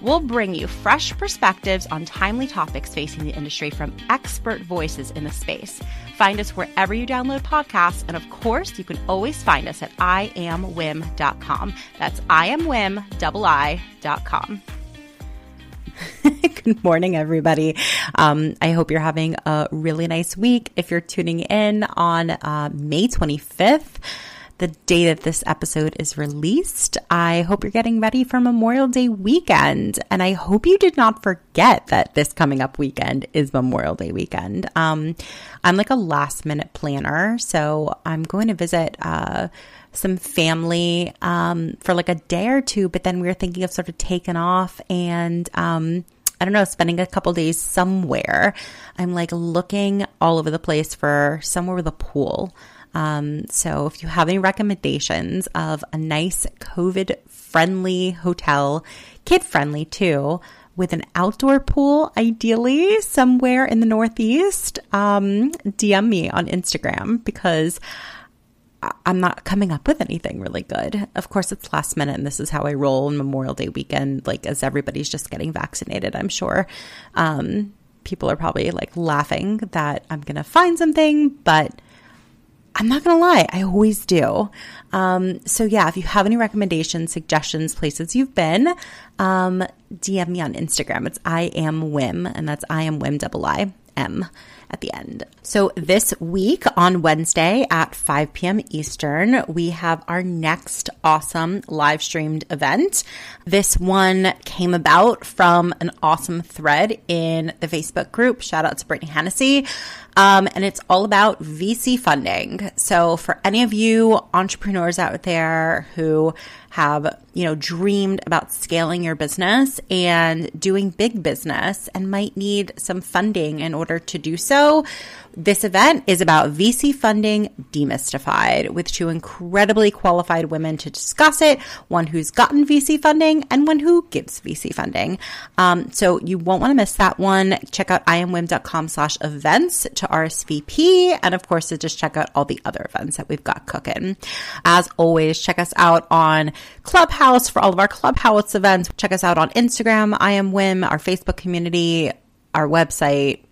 We'll bring you fresh perspectives on timely topics facing the industry from expert voices in the space. Find us wherever you download podcasts. And of course, you can always find us at iamwiim.com. That's iamwiim.com. Good morning, everybody. Um, I hope you're having a really nice week. If you're tuning in on uh, May 25th, the day that this episode is released. I hope you're getting ready for Memorial Day weekend. And I hope you did not forget that this coming up weekend is Memorial Day weekend. Um, I'm like a last minute planner. So I'm going to visit, uh, some family um, for like a day or two, but then we were thinking of sort of taking off and um, I don't know, spending a couple days somewhere. I'm like looking all over the place for somewhere with a pool. Um, so if you have any recommendations of a nice COVID friendly hotel, kid friendly too, with an outdoor pool, ideally somewhere in the Northeast, um, DM me on Instagram because I'm not coming up with anything really good. Of course, it's last minute, and this is how I roll on Memorial Day weekend. Like, as everybody's just getting vaccinated, I'm sure um, people are probably like laughing that I'm going to find something, but I'm not going to lie, I always do. Um, so, yeah, if you have any recommendations, suggestions, places you've been, um, DM me on Instagram. It's I am Wim, and that's I am Wim double I M at the end. So this week on Wednesday at 5 p.m. Eastern, we have our next awesome live streamed event. This one came about from an awesome thread in the Facebook group. Shout out to Brittany Hennessy. Um, and it's all about VC funding. So for any of you entrepreneurs out there who have, you know, dreamed about scaling your business and doing big business and might need some funding in order to do so, this event is about VC funding demystified with two incredibly qualified women to discuss it one who's gotten VC funding and one who gives VC funding. Um, so you won't want to miss that one. Check out iamwiim.com slash events to RSVP. And of course, to just check out all the other events that we've got cooking. As always, check us out on Clubhouse for all of our Clubhouse events. Check us out on Instagram, I am Wim, our Facebook community, our website,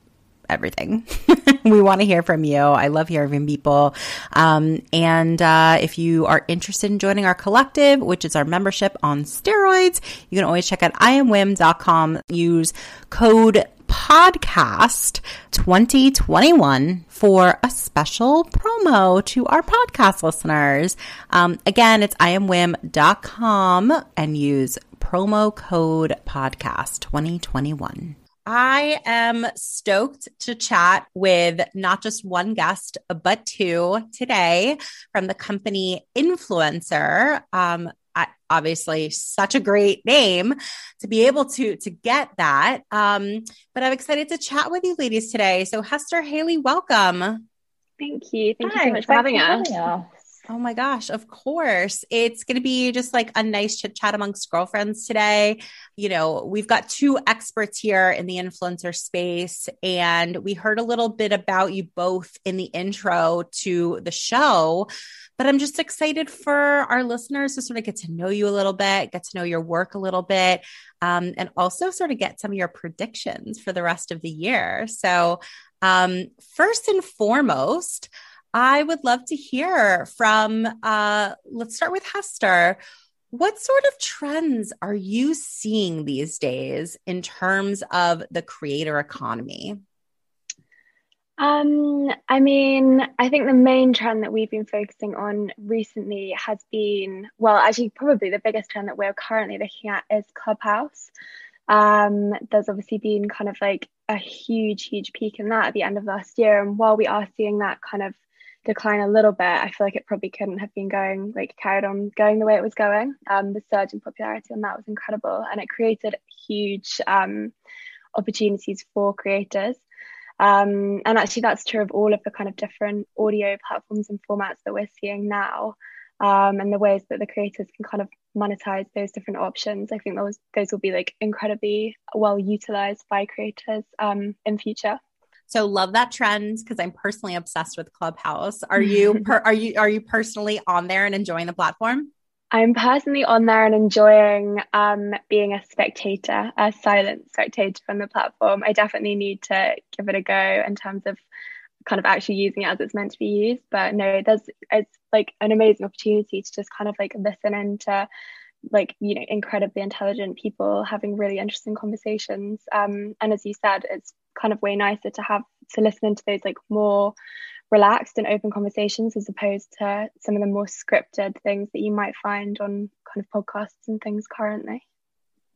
everything. we want to hear from you. I love hearing from people. Um, and uh, if you are interested in joining our collective, which is our membership on steroids, you can always check out iamwiim.com. Use code podcast 2021 for a special promo to our podcast listeners. Um, again, it's iamwiim.com and use promo code podcast 2021. I am stoked to chat with not just one guest, but two today from the company Influencer. Um, I, obviously, such a great name to be able to to get that. Um, but I'm excited to chat with you, ladies, today. So, Hester Hayley, welcome. Thank you. Thank Hi, you so much for having us. Having us. Oh my gosh, of course. It's going to be just like a nice chit chat amongst girlfriends today. You know, we've got two experts here in the influencer space, and we heard a little bit about you both in the intro to the show. But I'm just excited for our listeners to sort of get to know you a little bit, get to know your work a little bit, um, and also sort of get some of your predictions for the rest of the year. So, um, first and foremost, I would love to hear from, uh, let's start with Hester. what sort of trends are you seeing these days in terms of the creator economy? Um, I mean, I think the main trend that we've been focusing on recently has been, well, actually, probably the biggest trend that we're currently looking at is Clubhouse. Um, there's obviously been kind of like a huge, huge peak in that at the end of last year. And while we are seeing that kind of decline a little bit, I feel like it probably couldn't have been going like carried on going the way it was going. Um, the surge in popularity on that was incredible, and it created huge um, opportunities for creators. Um, and actually, that's true of all of the kind of different audio platforms and formats that we're seeing now, um, and the ways that the creators can kind of monetize those different options. I think those those will be like incredibly well utilized by creators um, in future. So love that trend because I'm personally obsessed with Clubhouse. Are you per, are you are you personally on there and enjoying the platform? I'm personally on there and enjoying um, being a spectator, a silent spectator on the platform. I definitely need to give it a go in terms of kind of actually using it as it's meant to be used. But no, there's it's like an amazing opportunity to just kind of like listen into like you know incredibly intelligent people having really interesting conversations um, and as you said it's kind of way nicer to have to listen into those like more relaxed and open conversations as opposed to some of the more scripted things that you might find on kind of podcasts and things currently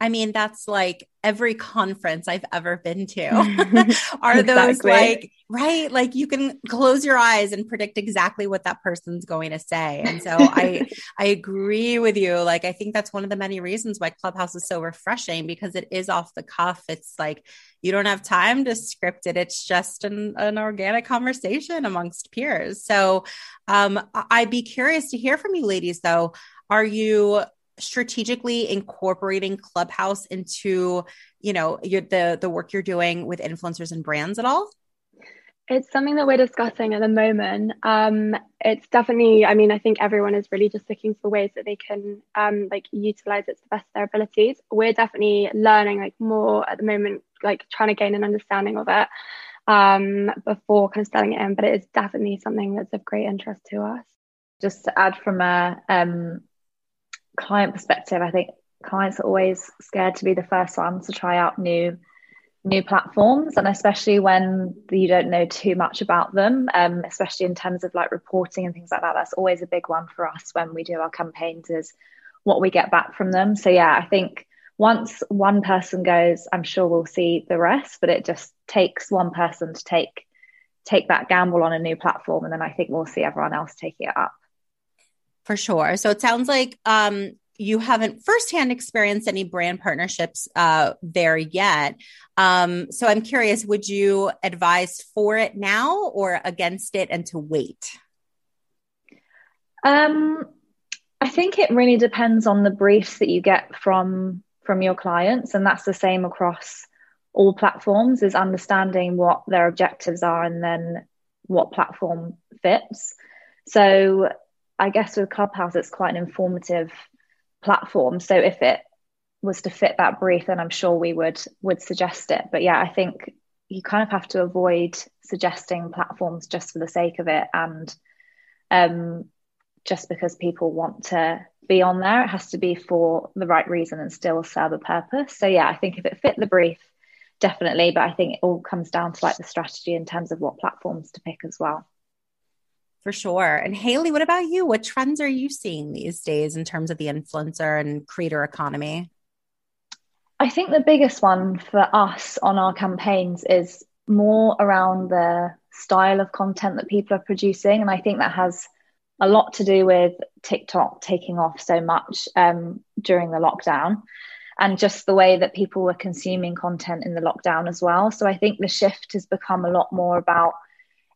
I mean, that's like every conference I've ever been to are those like, right? Like you can close your eyes and predict exactly what that person's going to say. And so I, I agree with you. Like, I think that's one of the many reasons why Clubhouse is so refreshing because it is off the cuff. It's like, you don't have time to script it. It's just an, an organic conversation amongst peers. So, um, I'd be curious to hear from you ladies though. Are you strategically incorporating Clubhouse into, you know, your, the the work you're doing with influencers and brands at all? It's something that we're discussing at the moment. Um, it's definitely, I mean, I think everyone is really just looking for ways that they can um, like utilize it to the best of their abilities. We're definitely learning like more at the moment, like trying to gain an understanding of it um, before kind of selling it in. But it is definitely something that's of great interest to us. Just to add from a um, client perspective, I think clients are always scared to be the first ones to try out new new platforms. And especially when you don't know too much about them um, especially in terms of like reporting and things like that that's always a big one for us when we do our campaigns is what we get back from them. So yeah i think once one person goes i'm sure we'll see the rest but it just takes one person to take take that gamble on a new platform. And then i think we'll see everyone else taking it up for sure. So it sounds like um, you haven't firsthand experienced any brand partnerships uh, there yet. Um, so I'm curious, would you advise for it now or against it and to wait? Um, I think it really depends on the briefs that you get from from your clients, and that's the same across all platforms. Is understanding what their objectives are and then what platform fits. So I guess with Clubhouse, it's quite an informative platform. So if it was to fit that brief, then I'm sure we would would suggest it. But yeah, I think you kind of have to avoid suggesting platforms just for the sake of it and um, just because people want to be on there. It has to be for the right reason and still serve a purpose. So yeah, I think if it fit the brief, definitely. But I think it all comes down to like the strategy in terms of what platforms to pick as well. For sure. And Hayley, what about you? What trends are you seeing these days in terms of the influencer and creator economy? I think the biggest one for us on our campaigns is more around the style of content that people are producing. And I think that has a lot to do with TikTok taking off so much um, during the lockdown and just the way that people were consuming content in the lockdown as well. So I think the shift has become a lot more about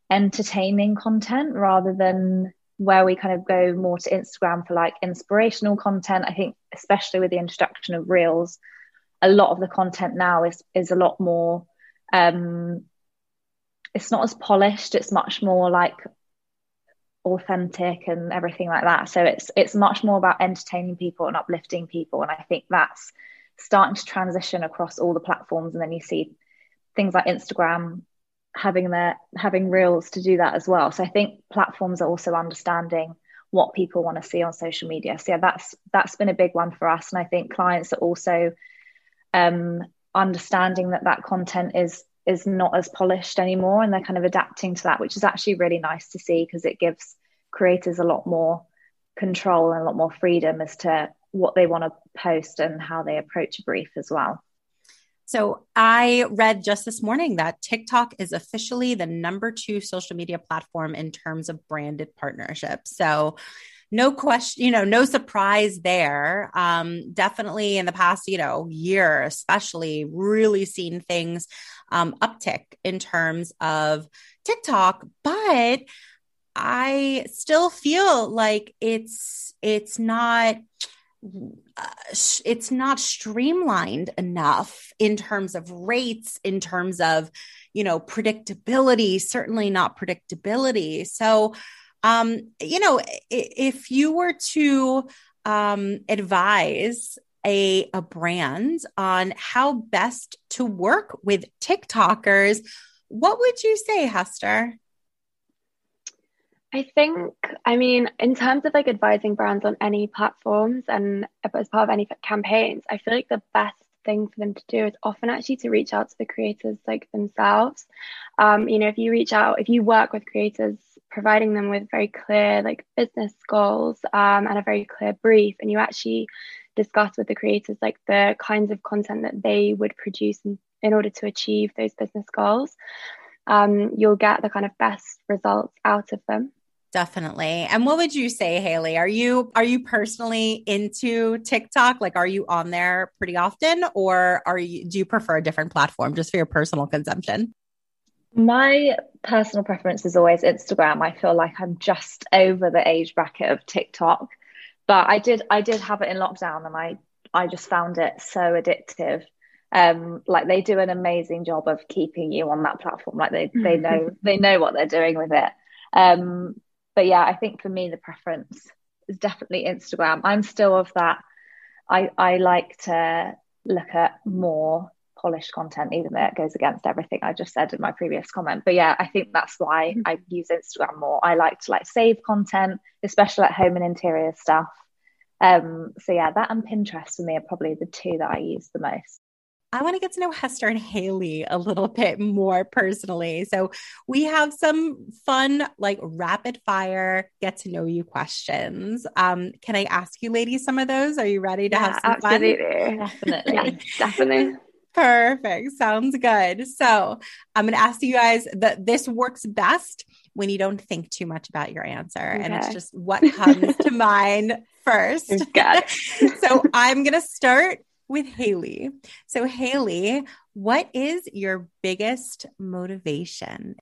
entertaining content rather than where we kind of go more to Instagram for like inspirational content. I think especially with the introduction of reels, a lot of the content now is is a lot more um it's not as polished, it's much more like authentic and everything like that. So it's it's much more about entertaining people and uplifting people. And I think that's starting to transition across all the platforms. And then you see things like Instagram having their having reels to do that as well. So I think platforms are also understanding what people want to see on social media. So yeah, that's that's been a big one for us, and I think clients are also um, understanding that that content is is not as polished anymore, and they're kind of adapting to that, which is actually really nice to see because it gives creators a lot more control and a lot more freedom as to what they want to post and how they approach a brief as well. So I read just this morning that TikTok is officially the number two social media platform in terms of branded partnerships. So no question, you know, no surprise there. Um, definitely in the past, you know, year, especially really seen things um, uptick in terms of TikTok, but I still feel like it's it's not it's not streamlined enough in terms of rates in terms of you know predictability certainly not predictability. So um you know if you were to um advise a, a brand on how best to work with tiktokers what would you say hester I think, I mean, in terms of like advising brands on any platforms and as part of any campaigns, I feel like the best thing for them to do is often actually to reach out to the creators like themselves. Um, you know, if you reach out, if you work with creators, providing them with very clear like business goals um, and a very clear brief, and you actually discuss with the creators like the kinds of content that they would produce in, in order to achieve those business goals. Um, you'll get the kind of best results out of them. Definitely. And what would you say, Hayley? Are you are you personally into TikTok? Like are you on there pretty often or are you do you prefer a different platform just for your personal consumption? My personal preference is always Instagram. I feel like I'm just over the age bracket of TikTok. But I did I did have it in lockdown and I I just found it so addictive. Um like they do an amazing job of keeping you on that platform. Like they they know they know what they're doing with it. Um but yeah, I think for me the preference is definitely Instagram. I'm still of that. I I like to look at more polished content, even though it goes against everything I just said in my previous comment. But yeah, I think that's why mm-hmm. I use Instagram more. I like to like save content, especially at home and interior stuff. Um, so yeah, that and Pinterest for me are probably the two that I use the most. I want to get to know Hester and Hayley a little bit more personally. So we have some fun, like rapid fire, get to know you questions. Um, can I ask you, ladies, some of those? Are you ready to yeah, have some absolutely. fun? Definitely. yeah, definitely. Perfect. Sounds good. So I'm going to ask you guys that this works best when you don't think too much about your answer okay. and it's just what comes to mind first. so I'm going to start with Hayley. So, Hayley, what is your biggest motivation?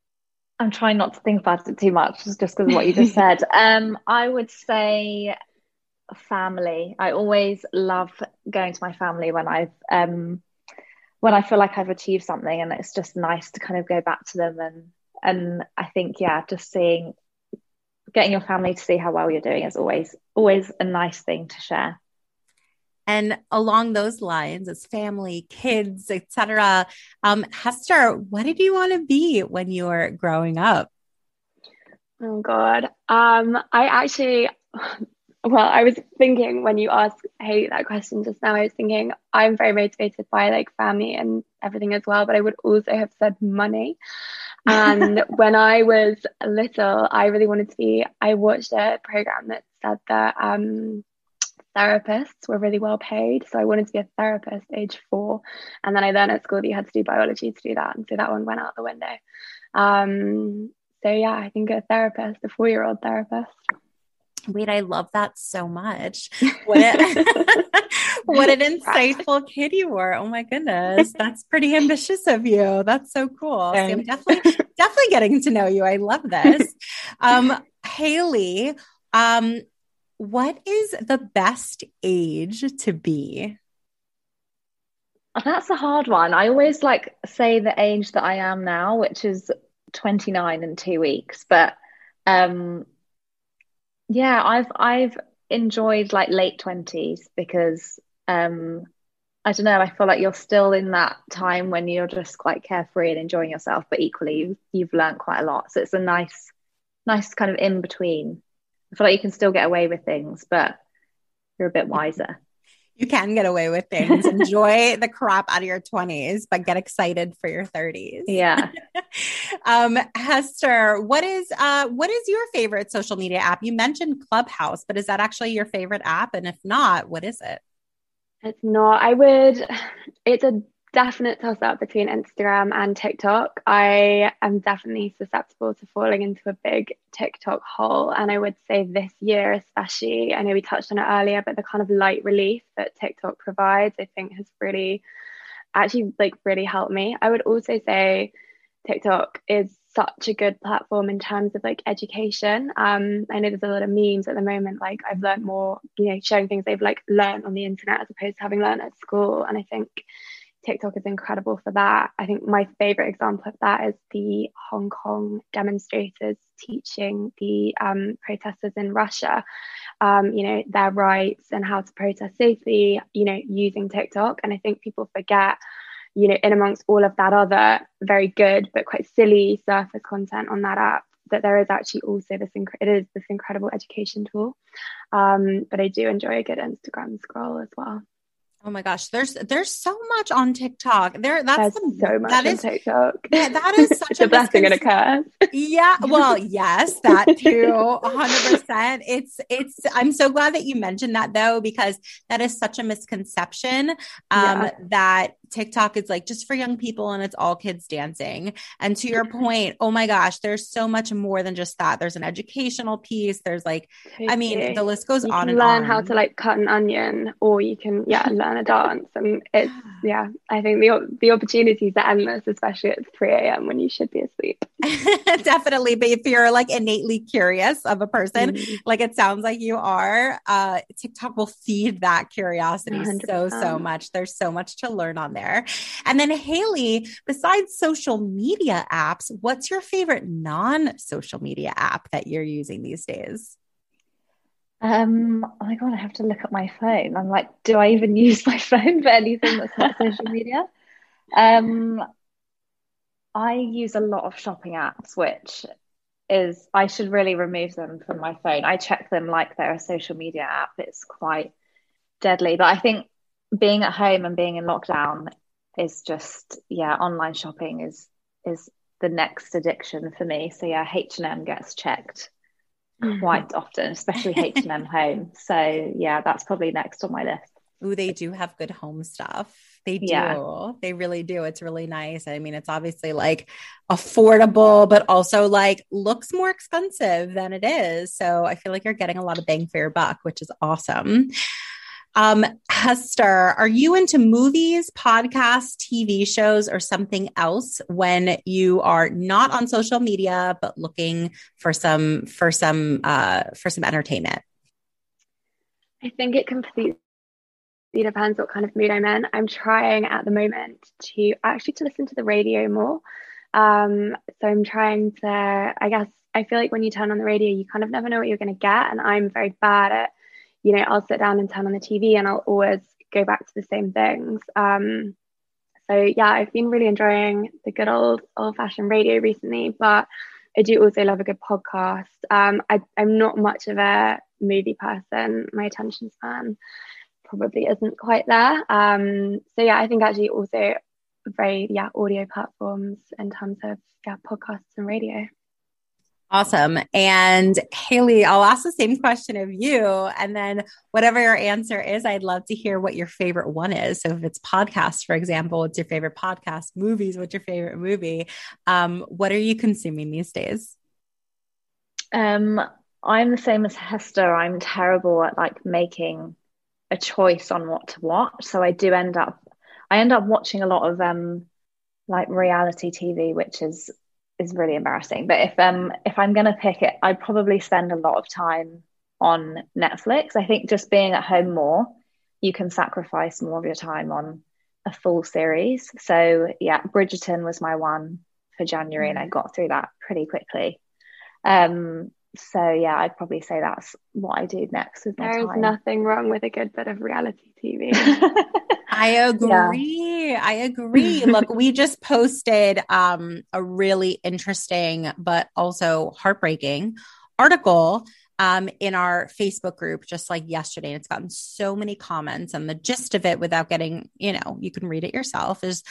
I'm trying not to think about it too much, just because of what you just said. Um, I would say family. I always love going to my family when I've um, when I feel like I've achieved something, and it's just nice to kind of go back to them and and I think yeah, just seeing getting your family to see how well you're doing is always always a nice thing to share. And along those lines, as family, kids, etc. Um, Hester, what did you want to be when you were growing up? Oh God, um, I actually, well, I was thinking when you asked Hayley that question just now, I was thinking I'm very motivated by like family and everything as well, but I would also have said money. And when I was little, I really wanted to be. I watched a program that said that um, therapists were really well paid. So I wanted to be a therapist age four. And then I learned at school that you had to do biology to do that. And so that one went out the window. Um, so yeah, I think a therapist, a four year old therapist. Wait, I love that so much. What, a, what an insightful kid you were. Oh my goodness. That's pretty ambitious of you. That's so cool. So I'm definitely, definitely getting to know you. I love this. Um, Hayley, um, what is the best age to be? That's a hard one. I always like say the age that I am now, which is 29 in two weeks. But um yeah, I've I've enjoyed like late 20s because um I don't know, I feel like you're still in that time when you're just quite carefree and enjoying yourself, but equally you've, you've learned quite a lot. So it's a nice nice kind of in between I feel like you can still get away with things, but you're a bit wiser. You can get away with things. Enjoy the crap out of your 20s, but get excited for your 30s. Yeah. um, Hester, what is uh what is your favorite social media app? You mentioned Clubhouse, but is that actually your favorite app? And if not, what is it? It's not. I would it's a definite toss up between Instagram and TikTok. I am definitely susceptible to falling into a big TikTok hole. And I would say this year, especially, I know we touched on it earlier, but the kind of light relief that TikTok provides, I think has really actually like really helped me. I would also say TikTok is such a good platform in terms of like education. Um, I know there's a lot of memes at the moment. Like I've learned more, you know, showing things they've like learned on the internet as opposed to having learned at school. And I think TikTok is incredible for that. I think my favorite example of that is the Hong Kong demonstrators teaching the um, protesters in Russia, um, you know, their rights and how to protest safely, you know, using TikTok. And I think people forget, you know, in amongst all of that other very good but quite silly surface content on that app, that there is actually also this inc- it is this incredible education tool. Um, but I do enjoy a good Instagram scroll as well. Oh my gosh, there's there's so much on TikTok. There that's the, so much that is, TikTok. Yeah, that is such a blessing and a curse. Yeah, well, yes, that too, hundred percent. It's it's. I'm so glad that you mentioned that though, because that is such a misconception um, yeah. that TikTok is like just for young people and it's all kids dancing. And to your point, oh my gosh, there's so much more than just that. There's an educational piece. There's like, I mean, the list goes you on and learn on. how to like cut an onion, or you can yeah learn a dance, and it's yeah. I think the the opportunities are endless, especially at 3 a.m. when you should be asleep. Definitely, but if you're like innately curious of a person, mm. like it sounds like you are, uh, TikTok will feed that curiosity 100%. so so much. There's so much to learn on there. And then, Hayley, besides social media apps, what's your favorite non social media app that you're using these days? Um, oh my god, I have to look at my phone. I'm like, do I even use my phone for anything that's not social media? Um, I use a lot of shopping apps, which is I should really remove them from my phone. I check them like they're a social media app. It's quite deadly. But I think being at home and being in lockdown is just yeah online shopping is is the next addiction for me so yeah h&m gets checked. Quite often especially h&m home so yeah that's probably next on my list Ooh, they do have good home stuff. They do. Yeah. They really do. It's really nice. I mean, it's obviously like affordable, but also like looks more expensive than it is. So I feel like you're getting a lot of bang for your buck, which is awesome. Um, Hester, are you into movies, podcasts, TV shows, or something else when you are not on social media but looking for some for some uh, for some entertainment? I think it completely depends what kind of mood I'm in. I'm trying at the moment to actually to listen to the radio more. Um, so I'm trying to, I guess, I feel like when you turn on the radio, you kind of never know what you're going to get, and I'm very bad at you know, I'll sit down and turn on the TV and I'll always go back to the same things. Um, so yeah, I've been really enjoying the good old old fashioned radio recently, but I do also love a good podcast. Um, I, I'm not much of a movie person. My attention span probably isn't quite there. Um, so yeah, I think actually also very yeah audio platforms in terms of yeah podcasts and radio. Awesome. And Hayley, I'll ask the same question of you. And then whatever your answer is, I'd love to hear what your favorite one is. So if it's podcasts, for example, what's your favorite podcast? Movies, what's your favorite movie? Um, what are you consuming these days? Um, I'm the same as Hester. I'm terrible at like making a choice on what to watch. So I do end up I end up watching a lot of um like reality TV, which is is really embarrassing. But if um if I'm gonna pick it, I'd probably spend a lot of time on Netflix. I think just being at home more, you can sacrifice more of your time on a full series. So yeah, Bridgerton was my one for January, and I got through that pretty quickly. Um, so yeah, I'd probably say that's what I do next with my There is time. nothing wrong with a good bit of reality TV. I agree. Yeah. I agree. Look, we just posted um, a really interesting but also heartbreaking article um, in our Facebook group just like yesterday. And it's gotten so many comments. And the gist of it, without getting, you know, you can read it yourself, is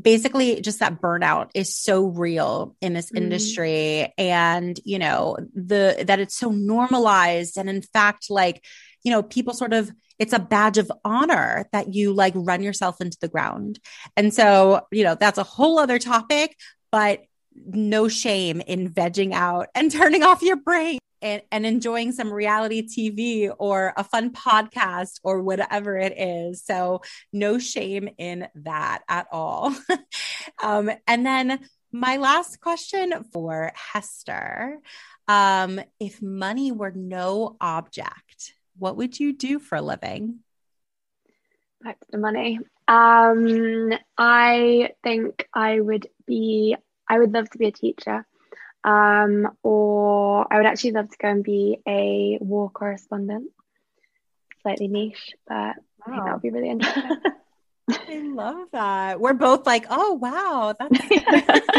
basically just that burnout is so real in this mm. industry. And, you know, the that it's so normalized. And in fact, like, you know, people sort of it's a badge of honor that you like run yourself into the ground. And so, you know, that's a whole other topic, but no shame in vegging out and turning off your brain and, and enjoying some reality TV or a fun podcast or whatever it is. So, no shame in that at all. um, and then, my last question for Hester um, if money were no object, what would you do for a living? Back to the money. Um, I think I would be, I would love to be a teacher. Um, or I would actually love to go and be a war correspondent. Slightly niche, but wow. I think that would be really interesting. I love that. We're both like, oh wow, that's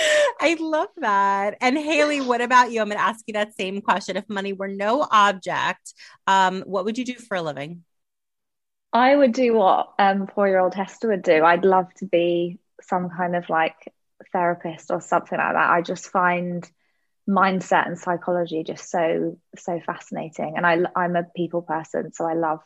I love that. And Hayley, what about you? I'm gonna ask you that same question. If money were no object, um, what would you do for a living? I would do what um four year old Hester would do. I'd love to be some kind of like therapist or something like that. I just find mindset and psychology just so so fascinating and I I'm a people person so I love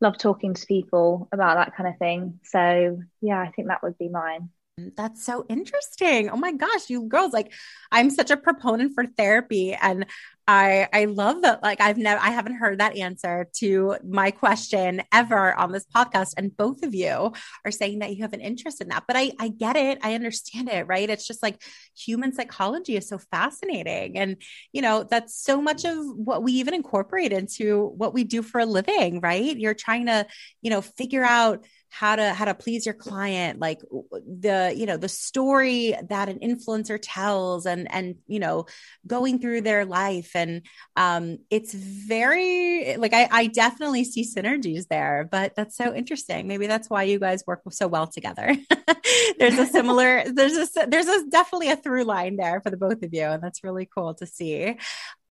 love talking to people about that kind of thing. So yeah, I think that would be mine. That's so interesting. Oh my gosh, you girls, like I'm such a proponent for therapy and I I love that like I've never I haven't heard that answer to my question ever on this podcast and both of you are saying that you have an interest in that. But I I get it. I understand it, right? It's just like human psychology is so fascinating and you know, that's so much of what we even incorporate into what we do for a living, right? You're trying to, you know, figure out how to how to please your client like the you know the story that an influencer tells and and you know going through their life. And um it's very like I, I definitely see synergies there but that's so interesting. Maybe that's why you guys work so well together. There's a similar there's a there's a definitely a through line there for the both of you and that's really cool to see.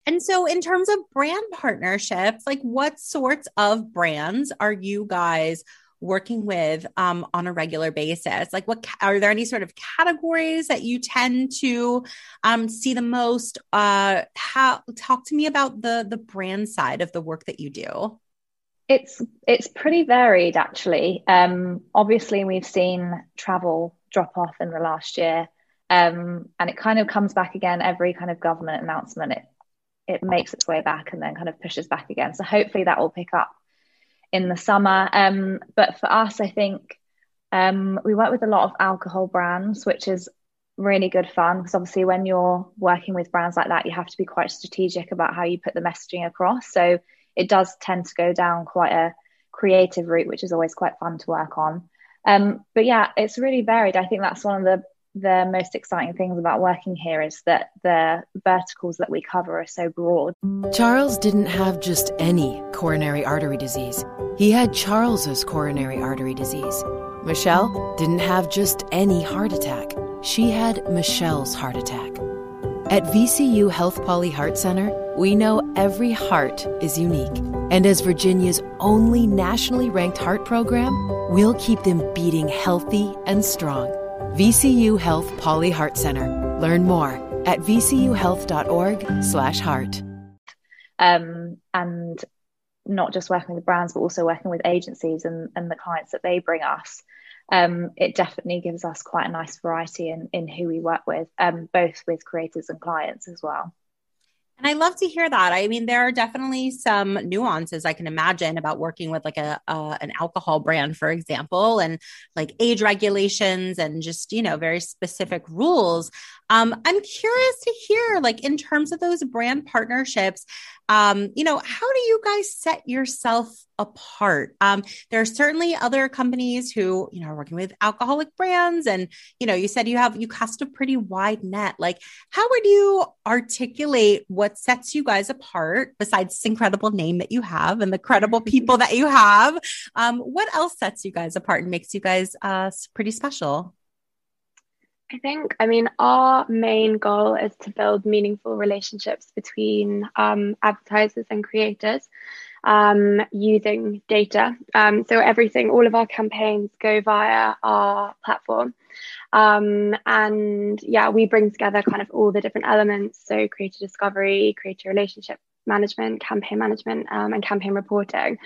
And so, in terms of brand partnerships, like what sorts of brands are you guys working with um, on a regular basis? Like, what are there any sort of categories that you tend to um, see the most? Uh, how talk to me about the the brand side of the work that you do. It's it's pretty varied actually. Um, obviously, we've seen travel drop off in the last year, um, and it kind of comes back again every kind of government announcement. It it makes its way back and then kind of pushes back again. So hopefully that will pick up in the summer. Um, but for us, I think um, we work with a lot of alcohol brands, which is really good fun because obviously when you're working with brands like that, you have to be quite strategic about how you put the messaging across. So it does tend to go down quite a creative route, which is always quite fun to work on. Um, but yeah, it's really varied. I think that's one of the the most exciting things about working here is that the verticals that we cover are so broad. Charles didn't have just any coronary artery disease, he had Charles's coronary artery disease. Michelle didn't have just any heart attack, she had Michelle's heart attack. At VCU Health Pauley Heart Center, we know every heart is unique. And as Virginia's only nationally ranked heart program, we'll keep them beating healthy and strong VCU Health Pauley Heart Center. Learn more at vcuhealth.org slash heart. Um, and not just working with brands, but also working with agencies and, and the clients that they bring us. Um, it definitely gives us quite a nice variety in, in who we work with, um, both with creators and clients as well. And I love to hear that. I mean, there are definitely some nuances I can imagine about working with like a, an alcohol brand, for example, and like age regulations and just you know very specific rules. Um, I'm curious to hear, like, in terms of those brand partnerships, um, you know, how do you guys set yourself apart? Um, there are certainly other companies who, you know, are working with alcoholic brands, and you know, you said you have you cast a pretty wide net. Like, how would you articulate what sets you guys apart besides this incredible name that you have and the credible people that you have? Um, what else sets you guys apart and makes you guys uh, pretty special? I think, I mean, our main goal is to build meaningful relationships between um, advertisers and creators um, using data. Um, so everything, all of our campaigns go via our platform. Um, and yeah, we bring together kind of all the different elements. So creator discovery, creator relationship management, campaign management, um, and campaign reporting.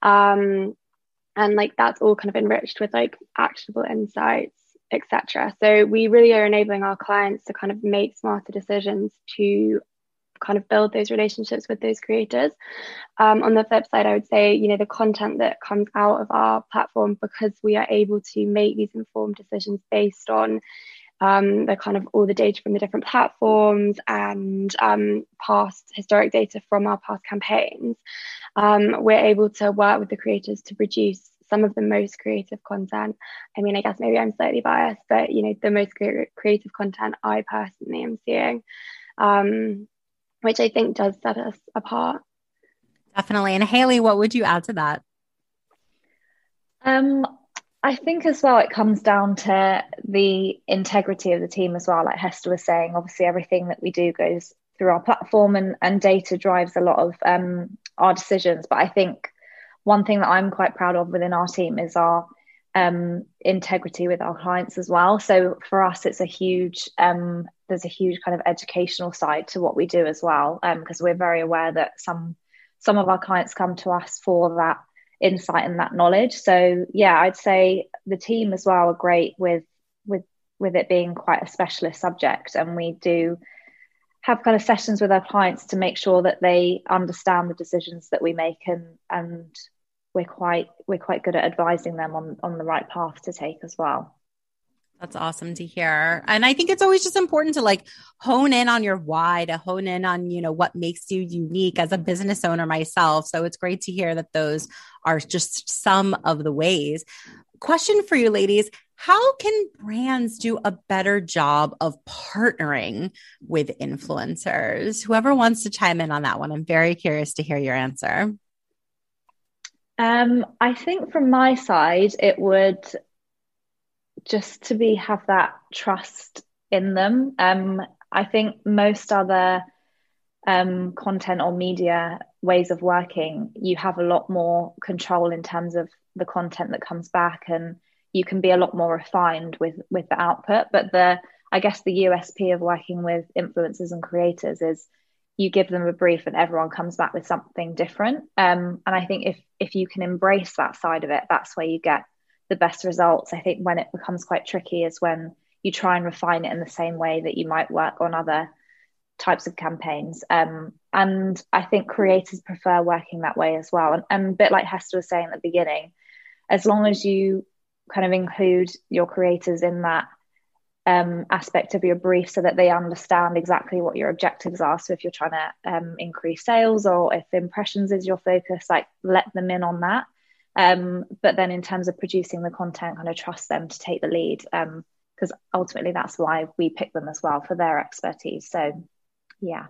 Um, and like that's all kind of enriched with like actionable insights etc. So we really are enabling our clients to kind of make smarter decisions to kind of build those relationships with those creators. Um, on the flip side, I would say, you know, the content that comes out of our platform, because we are able to make these informed decisions based on um, the kind of all the data from the different platforms and um, past historic data from our past campaigns, um, we're able to work with the creators to produce some of the most creative content. I mean, I guess maybe I'm slightly biased, but you know, the most creative content I personally am seeing, um, which I think does set us apart. Definitely. And Hayley, what would you add to that? Um, I think as well, it comes down to the integrity of the team as well. Like Hester was saying, obviously everything that we do goes through our platform and, and data drives a lot of um, our decisions. But I think one thing that I'm quite proud of within our team is our um, integrity with our clients as well. So for us, it's a huge um, there's a huge kind of educational side to what we do as well, because um, we're very aware that some some of our clients come to us for that insight and that knowledge. So yeah, I'd say the team as well are great with with with it being quite a specialist subject, and we do have kind of sessions with our clients to make sure that they understand the decisions that we make and and we're quite we're quite good at advising them on on the right path to take as well that's awesome to hear. And I think it's always just important to like hone in on your why, to hone in on, you know, what makes you unique as a business owner myself. So it's great to hear that those are just some of the ways. Question for you, ladies How can brands do a better job of partnering with influencers? Whoever wants to chime in on that one, I'm very curious to hear your answer. Um, I think from my side, it would just to be have that trust in them. Um, I think most other um, content or media ways of working, you have a lot more control in terms of the content that comes back, and you can be a lot more refined with with the output. But the I guess the USP of working with influencers and creators is you give them a brief and everyone comes back with something different um, and i think if if you can embrace that side of it that's where you get the best results i think when it becomes quite tricky is when you try and refine it in the same way that you might work on other types of campaigns um, and i think creators prefer working that way as well and, and a bit like hester was saying at the beginning as long as you kind of include your creators in that um, aspect of your brief so that they understand exactly what your objectives are. So if you're trying to um, increase sales or if impressions is your focus, like let them in on that. Um, but then in terms of producing the content, kind of trust them to take the lead because um, ultimately that's why we pick them as well for their expertise. So yeah.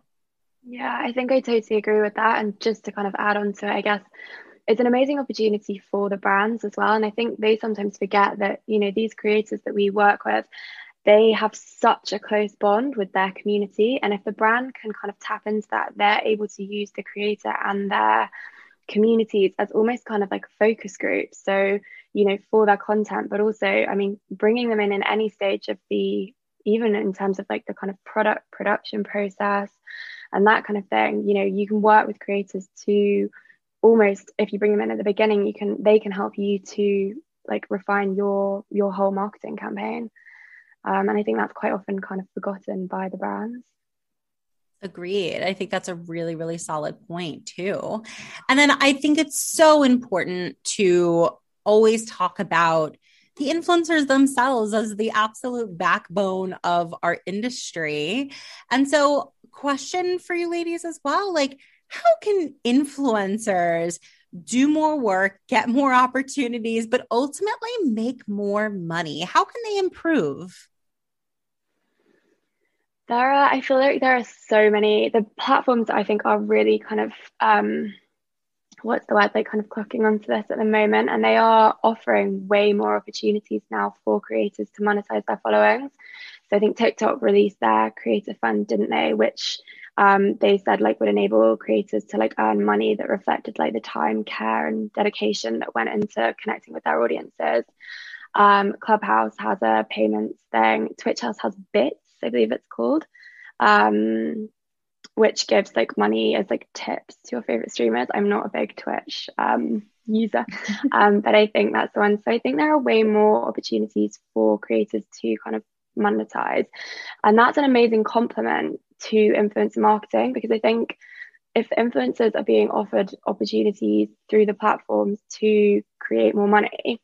Yeah, I think I totally agree with that. And just to kind of add on to it, I guess it's an amazing opportunity for the brands as well. And I think they sometimes forget that, you know, these creators that we work with, they have such a close bond with their community. And if the brand can kind of tap into that, they're able to use the creator and their communities as almost kind of like focus groups. So, you know, for their content, but also, I mean, bringing them in in any stage of the, even in terms of like the kind of product production process and that kind of thing, you know, you can work with creators to almost, if you bring them in at the beginning, you can, they can help you to like refine your, your whole marketing campaign. Um, and I think that's quite often kind of forgotten by the brands. Agreed. I think that's a really, really solid point, too. And then I think it's so important to always talk about the influencers themselves as the absolute backbone of our industry. And so, question for you ladies as well like, how can influencers do more work, get more opportunities, but ultimately make more money? How can they improve? There are, I feel like there are so many. The platforms I think are really kind of um, what's the word? Like kind of clocking onto this at the moment and they are offering way more opportunities now for creators to monetize their followings. So i think tiktok released their creator fund didn't they? Which um, they said like would enable creators to like earn money that reflected like the time care and dedication that went into connecting with their audiences. Um, clubhouse has a payments thing. Twitch house has bits i believe it's called um, which gives like money as like tips to your favorite streamers. I'm not a big Twitch um, user, um, but I think that's the one. So I think there are way more opportunities for creators to kind of monetize, and that's an amazing complement to influencer marketing because I think if influencers are being offered opportunities through the platforms to create more money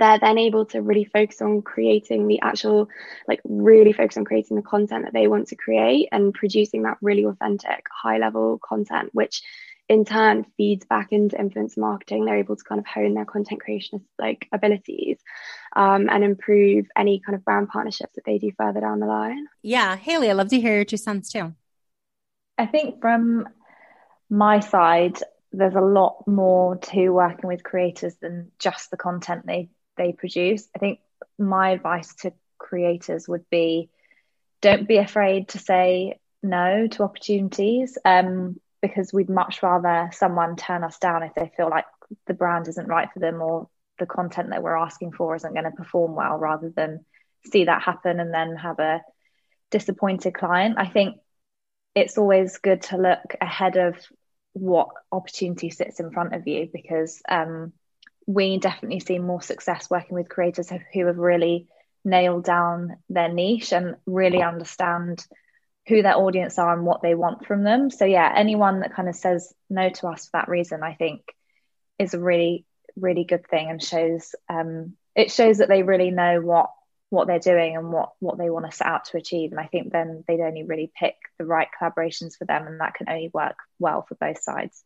they're then able to really focus on creating the actual like really focus on creating the content that they want to create and producing that really authentic high level content which in turn feeds back into influence marketing. They're able to kind of hone their content creation like abilities um, and improve any kind of brand partnerships that they do further down the line. Yeah. Hayley i love to hear your two cents too. I think from my side there's a lot more to working with creators than just the content they they produce. I think my advice to creators would be don't be afraid to say no to opportunities um, because we'd much rather someone turn us down if they feel like the brand isn't right for them or the content that we're asking for isn't going to perform well rather than see that happen and then have a disappointed client. I think it's always good to look ahead of what opportunity sits in front of you because um, we definitely see more success working with creators who have really nailed down their niche and really understand who their audience are and what they want from them. So yeah, anyone that kind of says no to us for that reason, I think is a really, really good thing and shows um, it shows that they really know what what they're doing and what what they want to set out to achieve. And I think then they'd only really pick the right collaborations for them and that can only work well for both sides.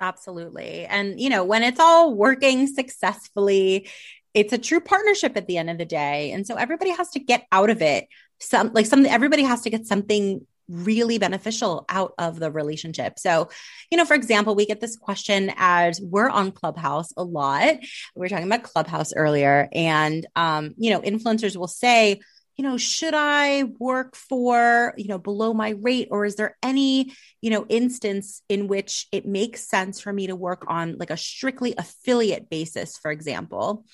Absolutely. And, you know, when it's all working successfully, it's a true partnership at the end of the day. And so everybody has to get out of it. Some like something, everybody has to get something really beneficial out of the relationship. So, you know, for example, we get this question as we're on Clubhouse a lot. We were talking about Clubhouse earlier, and um, you know, influencers will say, you know, should I work for, you know, below my rate or is there any, you know, instance in which it makes sense for me to work on like a strictly affiliate basis, for example?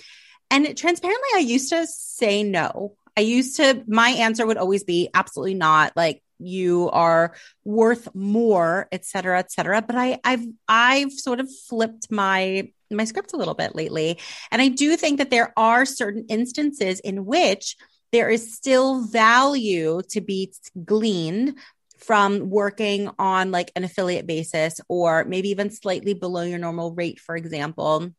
And transparently, I used to say no. I used to, my answer would always be absolutely not. Like, you are worth more, et cetera, et cetera. But I, I've, I've sort of flipped my my script a little bit lately, and I do think that there are certain instances in which there is still value to be gleaned from working on like an affiliate basis or maybe even slightly below your normal rate, for example.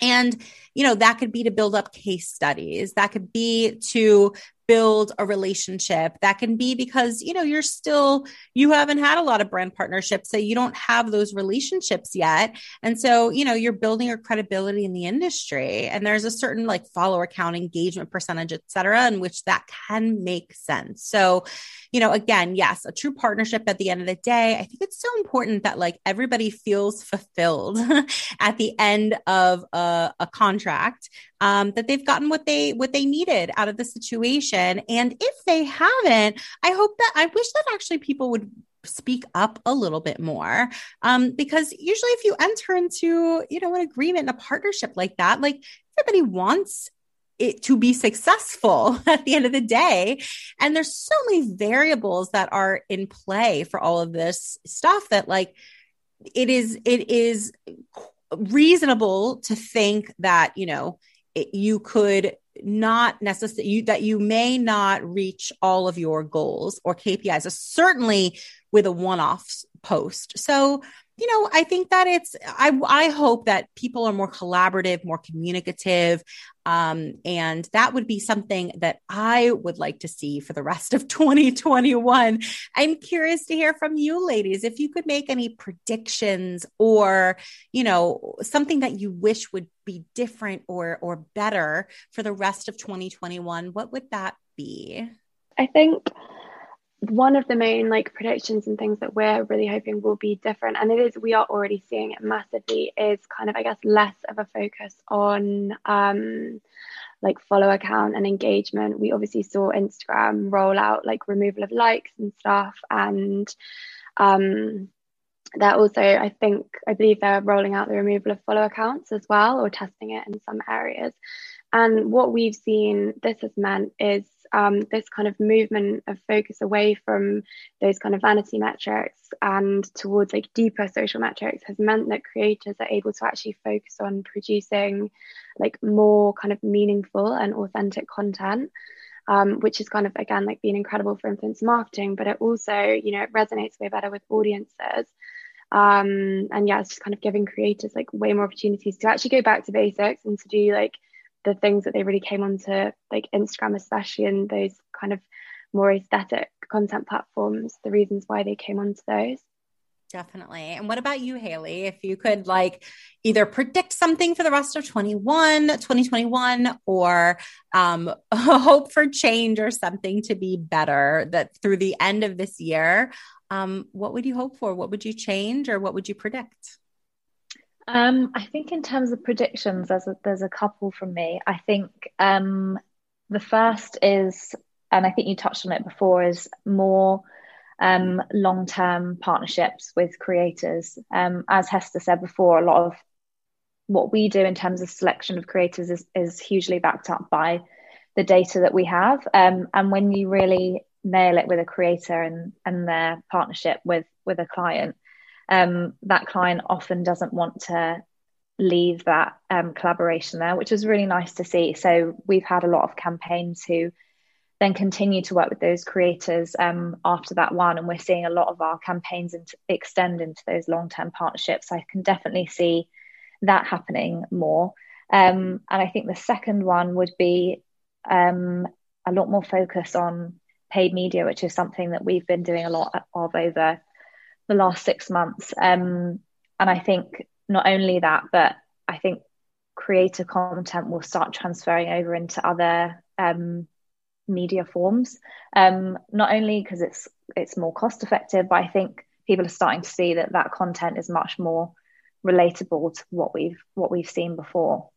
And, you know, that could be to build up case studies. That could be to build a relationship that can be because you know you're still you haven't had a lot of brand partnerships so you don't have those relationships yet. And so you know you're building your credibility in the industry and there's a certain like follower count engagement percentage et cetera in which that can make sense. So you know again yes a true partnership at the end of the day. I think it's so important that like everybody feels fulfilled at the end of a, a contract um, that they've gotten what they what they needed out of the situation. And if they haven't, I hope that I wish that actually people would speak up a little bit more um, because usually if you enter into you know an agreement and a partnership like that like everybody wants it to be successful at the end of the day and there's so many variables that are in play for all of this stuff that like it is it is reasonable to think that you know you could not necessarily that you may not reach all of your goals or KPIs, certainly with a one-off post. So you know, I think that it's, I, I hope that people are more collaborative, more communicative. Um, and that would be something that I would like to see for the rest of 2021. I'm curious to hear from you ladies if you could make any predictions or, you know, something that you wish would be different or, or better for the rest of 2021. What would that be? I think one of the main like predictions and things that we're really hoping will be different and it is we are already seeing it massively is kind of i guess less of a focus on um like follower count and engagement. We obviously saw instagram roll out like removal of likes and stuff and um they're also i think i believe they're rolling out the removal of follower counts as well or testing it in some areas. And what we've seen this has meant is um, this kind of movement of focus away from those kind of vanity metrics and towards like deeper social metrics has meant that creators are able to actually focus on producing like more kind of meaningful and authentic content. Um, which is kind of again like being incredible for influencer marketing, but it also, you know, it resonates way better with audiences. Um, and yeah, it's just kind of giving creators like way more opportunities to actually go back to basics and to do like the things that they really came onto like Instagram, especially in those kind of more aesthetic content platforms, the reasons why they came onto those. Definitely. And what about you, Hayley? If you could like either predict something for the rest of 21, 2021, or um, hope for change or something to be better that through the end of this year, um, what would you hope for? What would you change or what would you predict? Um, I think in terms of predictions, there's a, there's a couple from me. I think um, the first is, and I think you touched on it before, is more um, long term partnerships with creators. Um, as Hester said before, a lot of what we do in terms of selection of creators is, is hugely backed up by the data that we have. Um, and when you really nail it with a creator and, and their partnership with, with a client, um, that client often doesn't want to leave that um, collaboration there, which is really nice to see. So we've had a lot of campaigns who then continue to work with those creators um, after that one, and we're seeing a lot of our campaigns extend into those long-term partnerships. I can definitely see that happening more. Um, and I think the second one would be um, a lot more focus on paid media, which is something that we've been doing a lot of over the last six months. Um, and I think not only that, but I think creator content will start transferring over into other um, media forms. Um, not only because it's it's more cost effective, but I think people are starting to see that that content is much more relatable to what we've what we've seen before.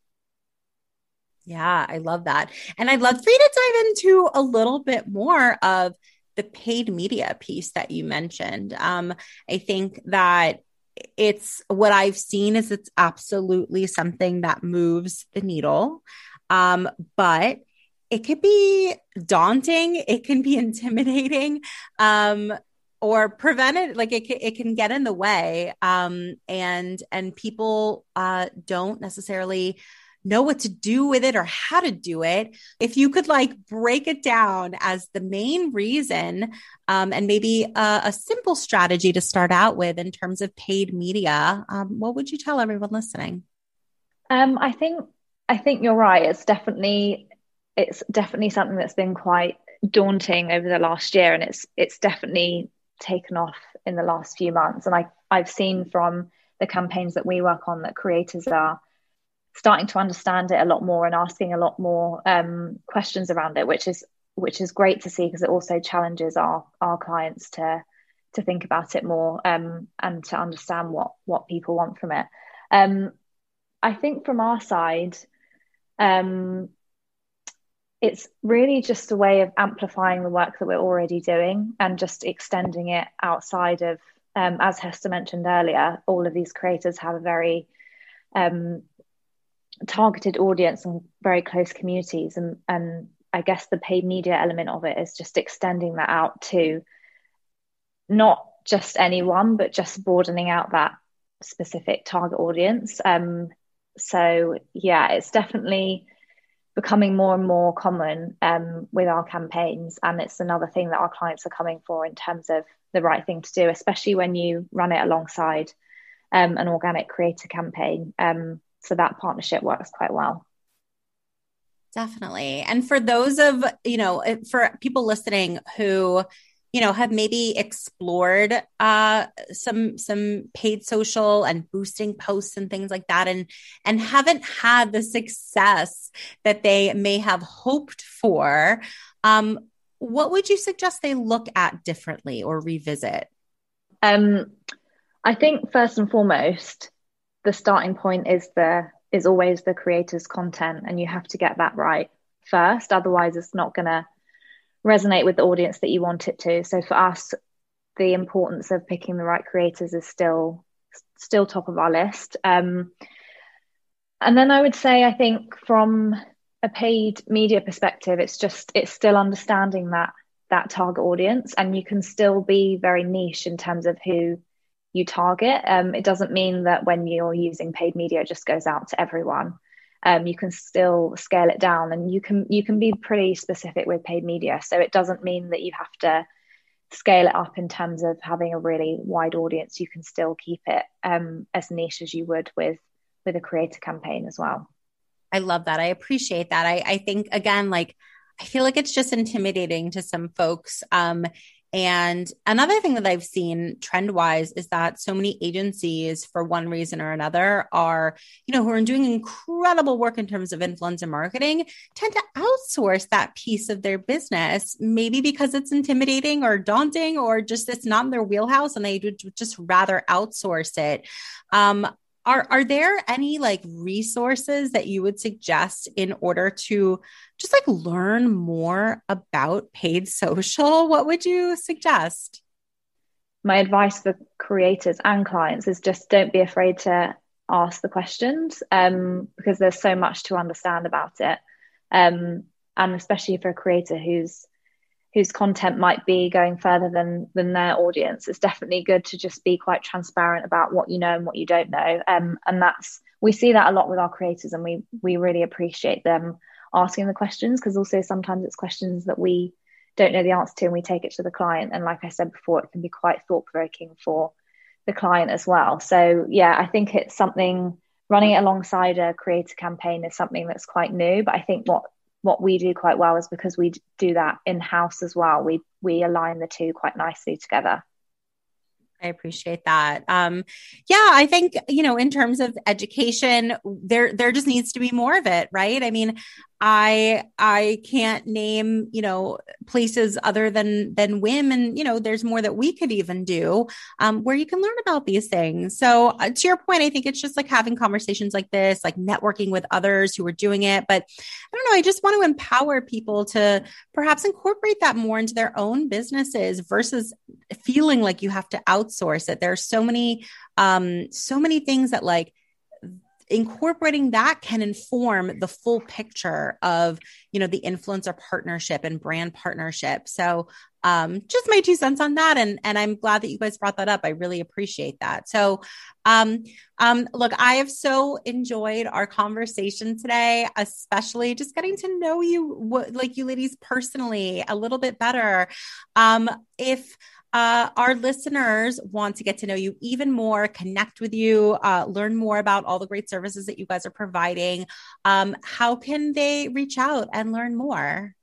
Yeah, I love that. And I'd love for you to dive into a little bit more of the paid media piece that you mentioned. Um, I think that it's what I've seen is it's absolutely something that moves the needle. Um, but it could be daunting, it can be intimidating. Um, or prevent it like it it can get in the way um, and and people uh, don't necessarily know what to do with it or how to do it. If you could like break it down as the main reason um, and maybe a, a, simple strategy to start out with in terms of paid media, um, what would you tell everyone listening? Um, I think I think you're right. It's definitely it's definitely something that's been quite daunting over the last year, and it's it's definitely taken off in the last few months. And I I've seen from the campaigns that we work on that creators are starting to understand it a lot more and asking a lot more um, questions around it, which is which is great to see because it also challenges our our clients to to think about it more um, and to understand what what people want from it. Um, I think from our side, um, it's really just a way of amplifying the work that we're already doing and just extending it outside of, um, as Hester mentioned earlier, all of these creators have a very um, targeted audience and very close communities. And and I guess the paid media element of it is just extending that out to not just anyone but just broadening out that specific target audience. Um so yeah it's definitely becoming more and more common um, with our campaigns. And it's another thing that our clients are coming for in terms of the right thing to do especially when you run it alongside um, an organic creator campaign. Um, so that partnership works quite well definitely and for those of you know for people listening who you know have maybe explored uh some some paid social and boosting posts and things like that and and haven't had the success that they may have hoped for um what would you suggest they look at differently or revisit? Um, I think first and foremost, the starting point is the is always the creator's content, and you have to get that right first. Otherwise, it's not going to resonate with the audience that you want it to. So for us, the importance of picking the right creators is still still top of our list. Um, and then I would say, I think from a paid media perspective, it's just it's still understanding that that target audience, and you can still be very niche in terms of who you target. Um, it doesn't mean that when you're using paid media, it just goes out to everyone. Um, you can still scale it down, and you can you can be pretty specific with paid media. So it doesn't mean that you have to scale it up in terms of having a really wide audience. You can still keep it um, as niche as you would with with a creator campaign as well. I love that. I appreciate that. I, I think again, like I feel like it's just intimidating to some folks. Um, and another thing that I've seen trend wise is that so many agencies, for one reason or another, are, you know, who are doing incredible work in terms of influencer marketing, tend to outsource that piece of their business, maybe because it's intimidating or daunting or just it's not in their wheelhouse and they would just rather outsource it. Um, are are there any like resources that you would suggest in order to just like learn more about paid social? What would you suggest? My advice for creators and clients is just don't be afraid to ask the questions um, because there's so much to understand about it. Um, and especially for a creator who's whose content might be going further than than their audience it's definitely good to just be quite transparent about what you know and what you don't know. Um, and that's we see that a lot with our creators and we we really appreciate them asking the questions because also sometimes it's questions that we don't know the answer to and we take it to the client. And like i said before it can be quite thought provoking for the client as well. So yeah i think it's something running it alongside a creator campaign is something that's quite new but i think what what we do quite well is because we do that in house as well. We we align the two quite nicely together. I appreciate that. Um, yeah, I think you know, in terms of education, there there just needs to be more of it, right? I mean, I I can't name you know places other than than WIIM, and you know, there's more that we could even do um, where you can learn about these things. So uh, to your point, I think it's just like having conversations like this, like networking with others who are doing it. But I don't know, I just want to empower people to perhaps incorporate that more into their own businesses versus feeling like you have to outsource it. There are so many, um, so many things that like incorporating that can inform the full picture of you know the influencer partnership and brand partnership. So um just my two cents on that and and i'm glad that you guys brought that up. I really appreciate that. So um um look i have so enjoyed our conversation today especially just getting to know you what like you ladies personally a little bit better. Um if uh, our listeners want to get to know you even more, connect with you, uh, learn more about all the great services that you guys are providing, um, how can they reach out and learn more?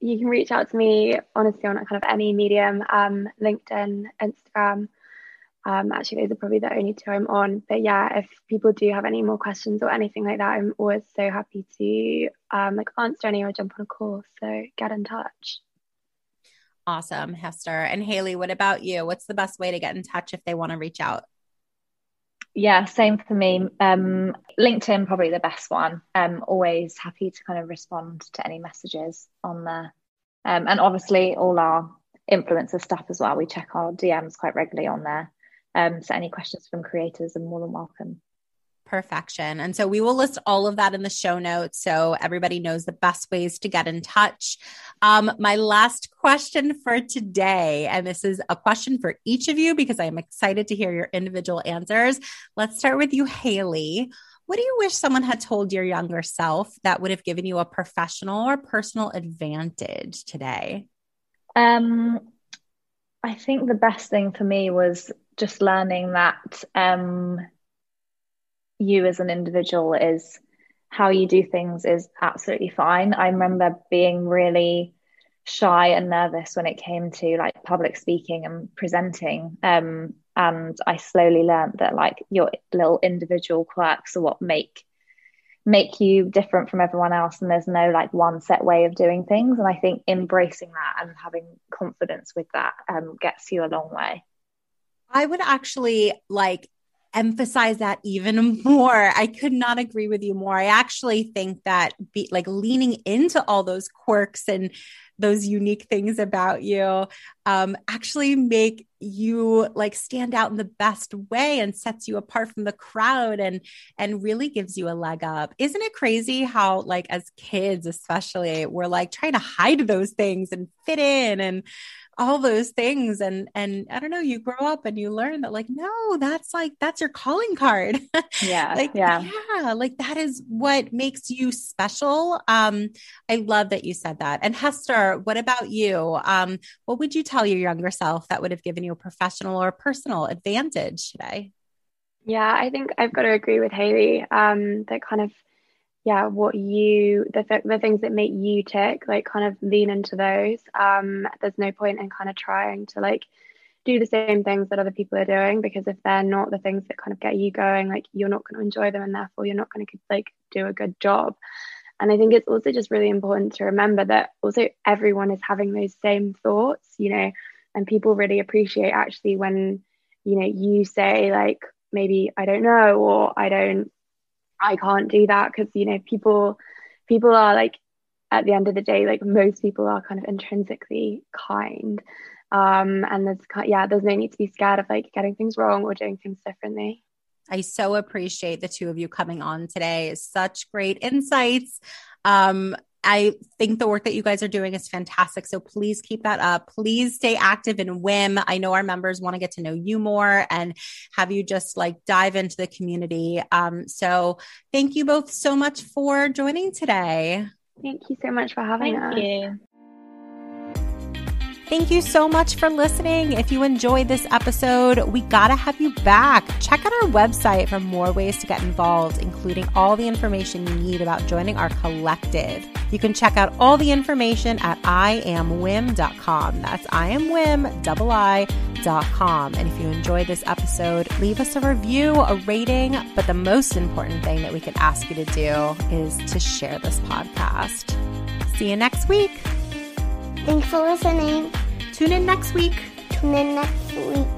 You can reach out to me honestly on kind of any medium, um, LinkedIn, Instagram. Um, actually, those are probably the only two I'm on. But yeah, if people do have any more questions or anything like that, I'm always so happy to um, like answer any or jump on a call. So get in touch. Awesome, Hester. And Hayley, what about you? What's the best way to get in touch if they want to reach out? Yeah, same for me. Um, LinkedIn probably the best one. Um, always happy to kind of respond to any messages on there. Um, and obviously all our influencer stuff as well. We check our DMs quite regularly on there. Um, so any questions from creators are more than welcome perfection. And so we will list all of that in the show notes so everybody knows the best ways to get in touch. Um, my last question for today, and this is a question for each of you because I'm excited to hear your individual answers. Let's start with you, Hayley. What do you wish someone had told your younger self that would have given you a professional or personal advantage today? Um, I think the best thing for me was just learning that um, you as an individual is how you do things is absolutely fine. I remember being really shy and nervous when it came to like public speaking and presenting. Um, and I slowly learned that like your little individual quirks are what make make you different from everyone else and there's no like one set way of doing things and i think embracing that and having confidence with that um, gets you a long way i would actually like emphasize that even more. I could not agree with you more. I actually think that be like leaning into all those quirks and those unique things about you um, actually make you like stand out in the best way and sets you apart from the crowd and and really gives you a leg up isn't it crazy how like as kids especially we're like trying to hide those things and fit in and all those things and and i don't know you grow up and you learn that like no that's like that's your calling card. Yeah like yeah. yeah like that is what makes you special. Um i love that you said that. And hester what about you? Um what would you tell your younger self that would have given you a professional or personal advantage today? Yeah i think i've got to agree with hayley um that kind of yeah what you the, th- the things that make you tick like kind of lean into those. Um there's no point in kind of trying to like do the same things that other people are doing because if they're not the things that kind of get you going like you're not going to enjoy them and therefore you're not going to like do a good job. And i think it's also just really important to remember that also everyone is having those same thoughts you know and people really appreciate actually when you know you say like maybe i don't know or i don't I can't do that because you know people people are like at the end of the day like most people are kind of intrinsically kind um and there's yeah there's no need to be scared of like getting things wrong or doing things differently I so appreciate the two of you coming on today. Such great insights. Um, I think the work that you guys are doing is fantastic. So please keep that up. Please stay active in WIIM. I know our members want to get to know you more and have you just like dive into the community. Um, so thank you both so much for joining today. Thank you so much for having Thank us. You. Thank you so much for listening. If you enjoyed this episode, we gotta have you back. Check out our website for more ways to get involved, including all the information you need about joining our collective. You can check out all the information at iamwiim.com. That's iamwim, double I, dot com. And if you enjoyed this episode, leave us a review, a rating. But the most important thing that we could ask you to do is to share this podcast. See you next week. Thanks for listening. Tune in next week. Tune in next week.